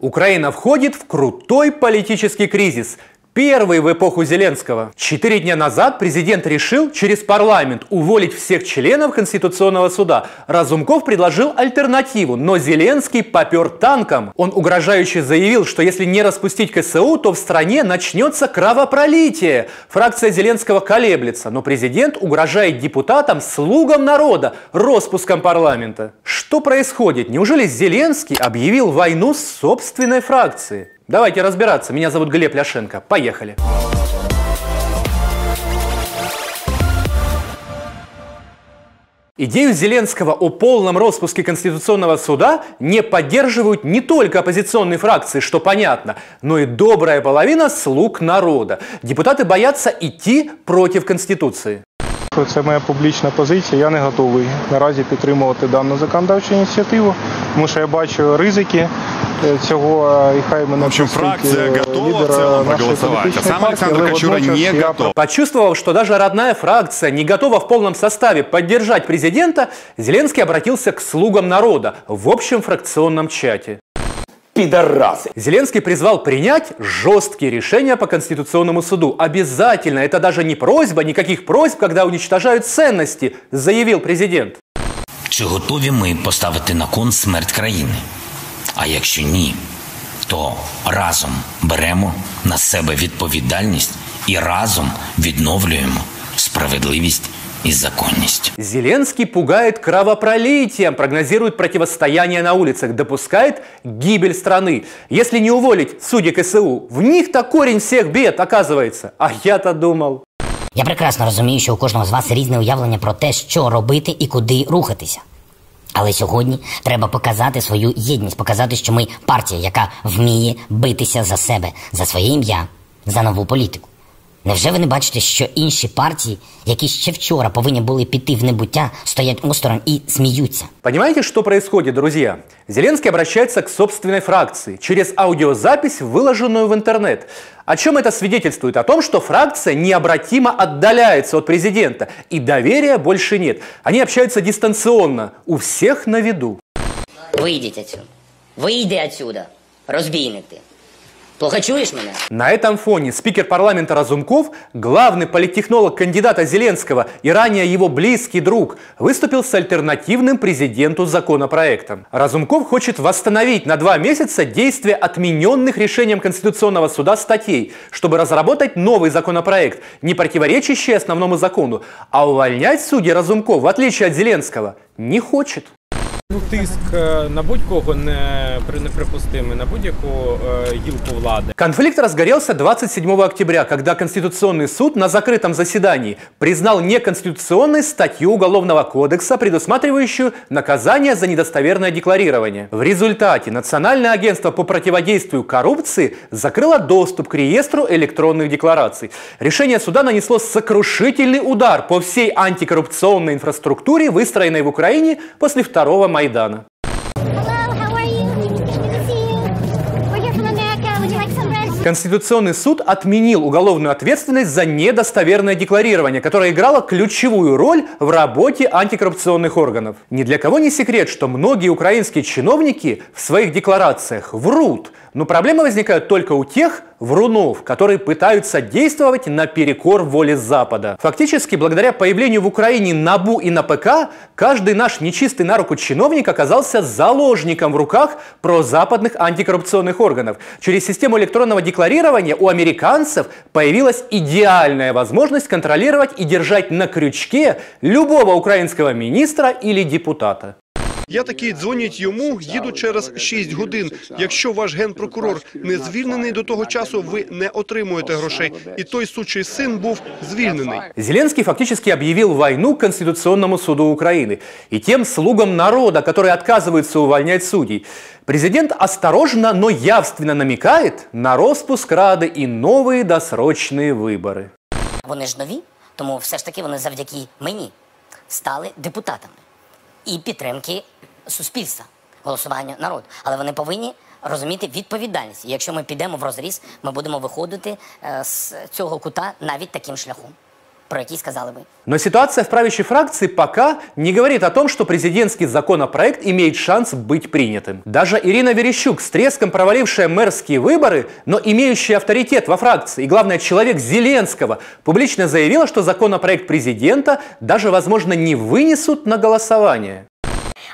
Украина входит в крутой политический кризис. Первый в эпоху Зеленского. Четыре дня назад президент решил через парламент уволить всех членов Конституционного суда. Разумков предложил альтернативу, но Зеленский попер танком. Он угрожающе заявил, что если не распустить КСУ, то в стране начнется кровопролитие. Фракция Зеленского колеблется, но президент угрожает депутатам, слугам народа, распуском парламента. Что происходит? Неужели Зеленский объявил войну собственной фракции? Давайте разбираться. Меня зовут Глеб Ляшенко. Поехали. Идею Зеленского о полном распуске Конституционного суда не поддерживают не только оппозиционные фракции, что понятно, но и добрая половина слуг народа. Депутаты боятся идти против Конституции. Це моя публічна позиція. Я не готовий наразі підтримувати дану законодавчу ініціативу, тому що я бачу ризики е, цього. І хай мене В общем, простить, фракция е, готова в лідер целом нашої проголосовать, а політичної сам партії, Александр але Кочура водночас не я готов. Почувствовав, что даже родная фракция не готова в полном составе поддержать президента, Зеленский обратился к слугам народа в общем фракционном чате. Пидорасы. Зеленский призвал принять жесткие решения по Конституционному суду. Обязательно, это даже не просьба, никаких просьб, когда уничтожают ценности, заявил президент. Чи готові ми поставити на кон смерть країни? А якщо ні, то разом беремо на себе відповідальність і разом відновлюємо справедливість і законність. Зеленский пугает кровопролитием, прогнозирует противостояние на улицах, допускает гибель страны. Если не уволить судей КСУ, в них-то корень всех бед оказывается. А я-то думал. Я прекрасно розумію, що у кожного з вас різне уявлення про те, що робити і куди рухатися. Але сьогодні треба показати свою єдність, показати, що ми партія, яка вміє битися за себе, за своє ім'я, за нову політику. Невже ви не бачите, що інші партії, які ще вчора повинні були піти в небуття, стоять осторонь і сміються? Понимаете, что происходит, друзья? Зеленский обращается к собственной фракции через аудиозапись, выложенную в интернет. О чем это свидетельствует? О том, что фракция необратимо отдаляется от президента, и доверия больше нет. Они общаются дистанционно, у всех на виду. Вийдіть отсюда. Вийди отсюда, розбійник ти. Плохо чуєш мене? На этом фоне спикер парламента Разумков, главный политтехнолог кандидата Зеленского и ранее его близкий друг, выступил с альтернативным президенту законопроектом. Разумков хочет восстановить на два месяца действие отмененных решением Конституционного суда статей, чтобы разработать новый законопроект, не противоречащий основному закону. А увольнять судьи Разумков, в отличие от Зеленского, не хочет. Ну, тиск на будь-кого не при- неприпустимий, на будь-яку гілку влади. Конфликт разгорелся 27 октября, когда Конституционный суд на закрытом заседании признал неконституционной статью Уголовного кодекса, предусматривающую наказание за недостоверное декларирование. В результате Национальное агентство по противодействию коррупции закрыло доступ к реестру электронных деклараций. Решение суда нанесло сокрушительный удар по всей антикоррупционной инфраструктуре, выстроенной в Украине после второго Майдана. Конституционный суд отменил уголовную ответственность за недостоверное декларирование, которое играло ключевую роль в работе антикоррупционных органов. Ни для кого не секрет, что многие украинские чиновники в своих декларациях врут. Но проблемы возникают только у тех врунов, которые пытаются действовать наперекор воле Запада. Фактически, благодаря появлению в Украине НАБУ и НАПК, каждый наш нечистый на руку чиновник оказался заложником в руках прозападных антикоррупционных органов. Через систему электронного декларирования у американцев появилась идеальная возможность контролировать и держать на крючке любого украинского министра или депутата. Я такий дзвонять йому, їду через 6 годин. Якщо ваш генпрокурор не звільнений до того часу, ви не отримуєте грошей. І той сучий син був звільнений. Зеленский фактически объявил войну Конституционному суду Украины и тем слугам народа, которые отказываются увольнять судей. Президент осторожно, но явственно намекает на распуск Рады и новые досрочные выборы. Вони ж нові, тому все ж таки вони завдяки мені стали депутатами і підтримки суспільства, голосування народу. Але вони повинні розуміти відповідальність. І якщо ми підемо в розріз, ми будемо виходити е, з цього кута навіть таким шляхом. про які сказали ви. Но ситуация в правящей фракции пока не говорит о том, что президентский законопроект имеет шанс быть принятым. Даже Ирина Верещук, с треском провалившая мэрские выборы, но имеющая авторитет во фракции, и главное, человек Зеленского, публично заявила, что законопроект президента даже, возможно, не вынесут на голосование.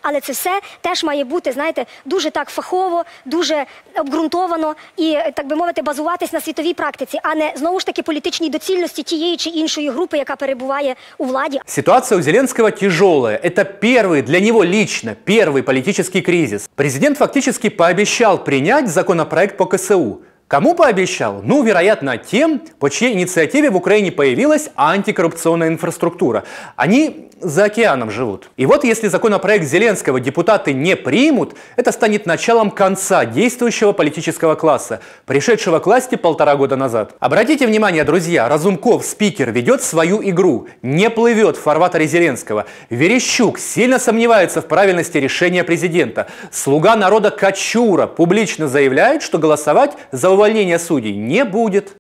Але це все теж має бути, знаєте, дуже так фахово, дуже обґрунтовано і, так би мовити, базуватись на світовій практиці, а не знову ж таки політичній доцільності тієї чи іншої групи, яка перебуває у владі. Ситуация у Зеленского тяжелая. Это первый, для него лично, первый политический кризис. Президент фактически пообещал принять законопроект по КСУ. Кому пообещал? Ну, вероятно, тем, по чьей инициативе в Украине появилась антикоррупционная инфраструктура. Они за океаном живут. И вот если законопроект Зеленского депутаты не примут, это станет началом конца действующего политического класса, пришедшего к власти полтора года назад. Обратите внимание, друзья, Разумков, спикер, ведет свою игру, не плывет в фарватере Зеленского. Верещук сильно сомневается в правильности решения президента. Слуга народа Качура публично заявляет, что голосовать за увольнение судей не будет.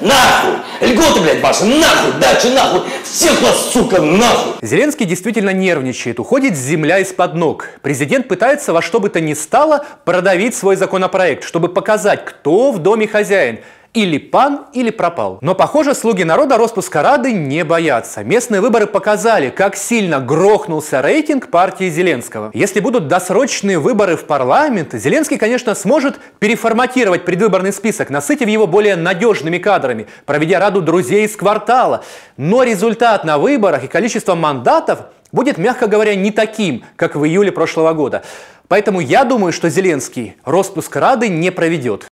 Нахуй! Льготы, блядь, ваши, нахуй! Дачи, нахуй! Всех вас, сука, нахуй! Зеленский действительно нервничает, уходит земля из-под ног. Президент пытается во что бы то ни стало продавить свой законопроект, чтобы показать, кто в доме хозяин. Или пан, или пропал. Но, похоже, слуги народа распуска Рады не боятся. Местные выборы показали, как сильно грохнулся рейтинг партии Зеленского. Если будут досрочные выборы в парламент, Зеленский, конечно, сможет переформатировать предвыборный список, насытив его более надежными кадрами, проведя Раду друзей из квартала. Но результат на выборах и количество мандатов будет, мягко говоря, не таким, как в июле прошлого года. Поэтому я думаю, что Зеленский распуск Рады не проведет.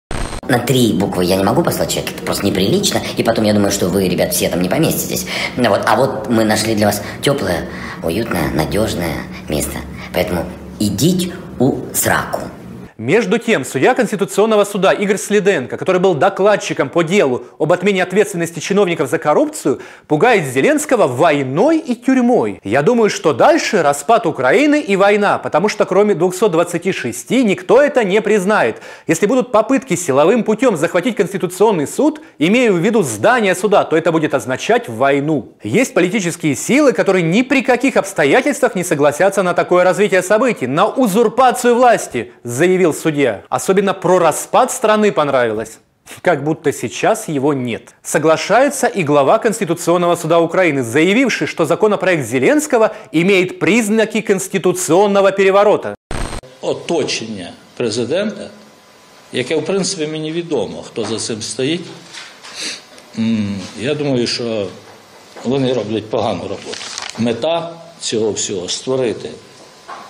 На три буквы я не могу послать человека, это просто неприлично. И потом я думаю, что вы, ребят, все там не поместитесь. Ну вот, а вот мы нашли для вас теплое, уютное, надежное место. Поэтому идите у сраку. Между тем, судья Конституционного суда Игорь Следенко, который был докладчиком по делу об отмене ответственности чиновников за коррупцию, пугает Зеленского войной и тюрьмой. Я думаю, что дальше распад Украины и война, потому что кроме 226 никто это не признает. Если будут попытки силовым путем захватить Конституционный суд, имея в виду здание суда, то это будет означать войну. Есть политические силы, которые ни при каких обстоятельствах не согласятся на такое развитие событий, на узурпацию власти, заявил судья. Особенно про распад страны понравилось. Как будто сейчас его нет. Соглашается и глава Конституционного суда Украины, заявивший, что законопроект Зеленского имеет признаки конституционного переворота. оточення президента, яке, в принципі, мені відомо, хто за цим стоїть. М, Я думаю, що вони роблять погану роботу. Мета цього всього створити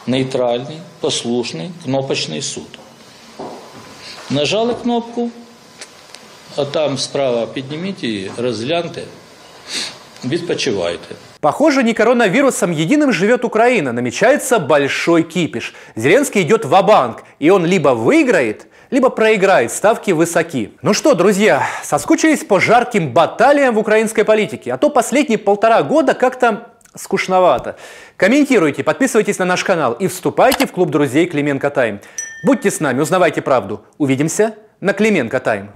нейтральний, послушний, кнопочний суд. Нажали кнопку, а там справа підніміть її, розгляньте, відпочивайте. Похоже, не коронавирусом единым живет Украина. Намечается большой кипиш. Зеленский идет в банк и он либо выиграет, либо проиграет, ставки высоки. Ну что, друзья, соскучились по жарким баталиям в украинской политике? А то последние полтора года как-то скучновато. Комментируйте, подписывайтесь на наш канал и вступайте в клуб друзей Клименко Тайм. Будьте с нами, узнавайте правду. Увидимся на Клименко Тайм.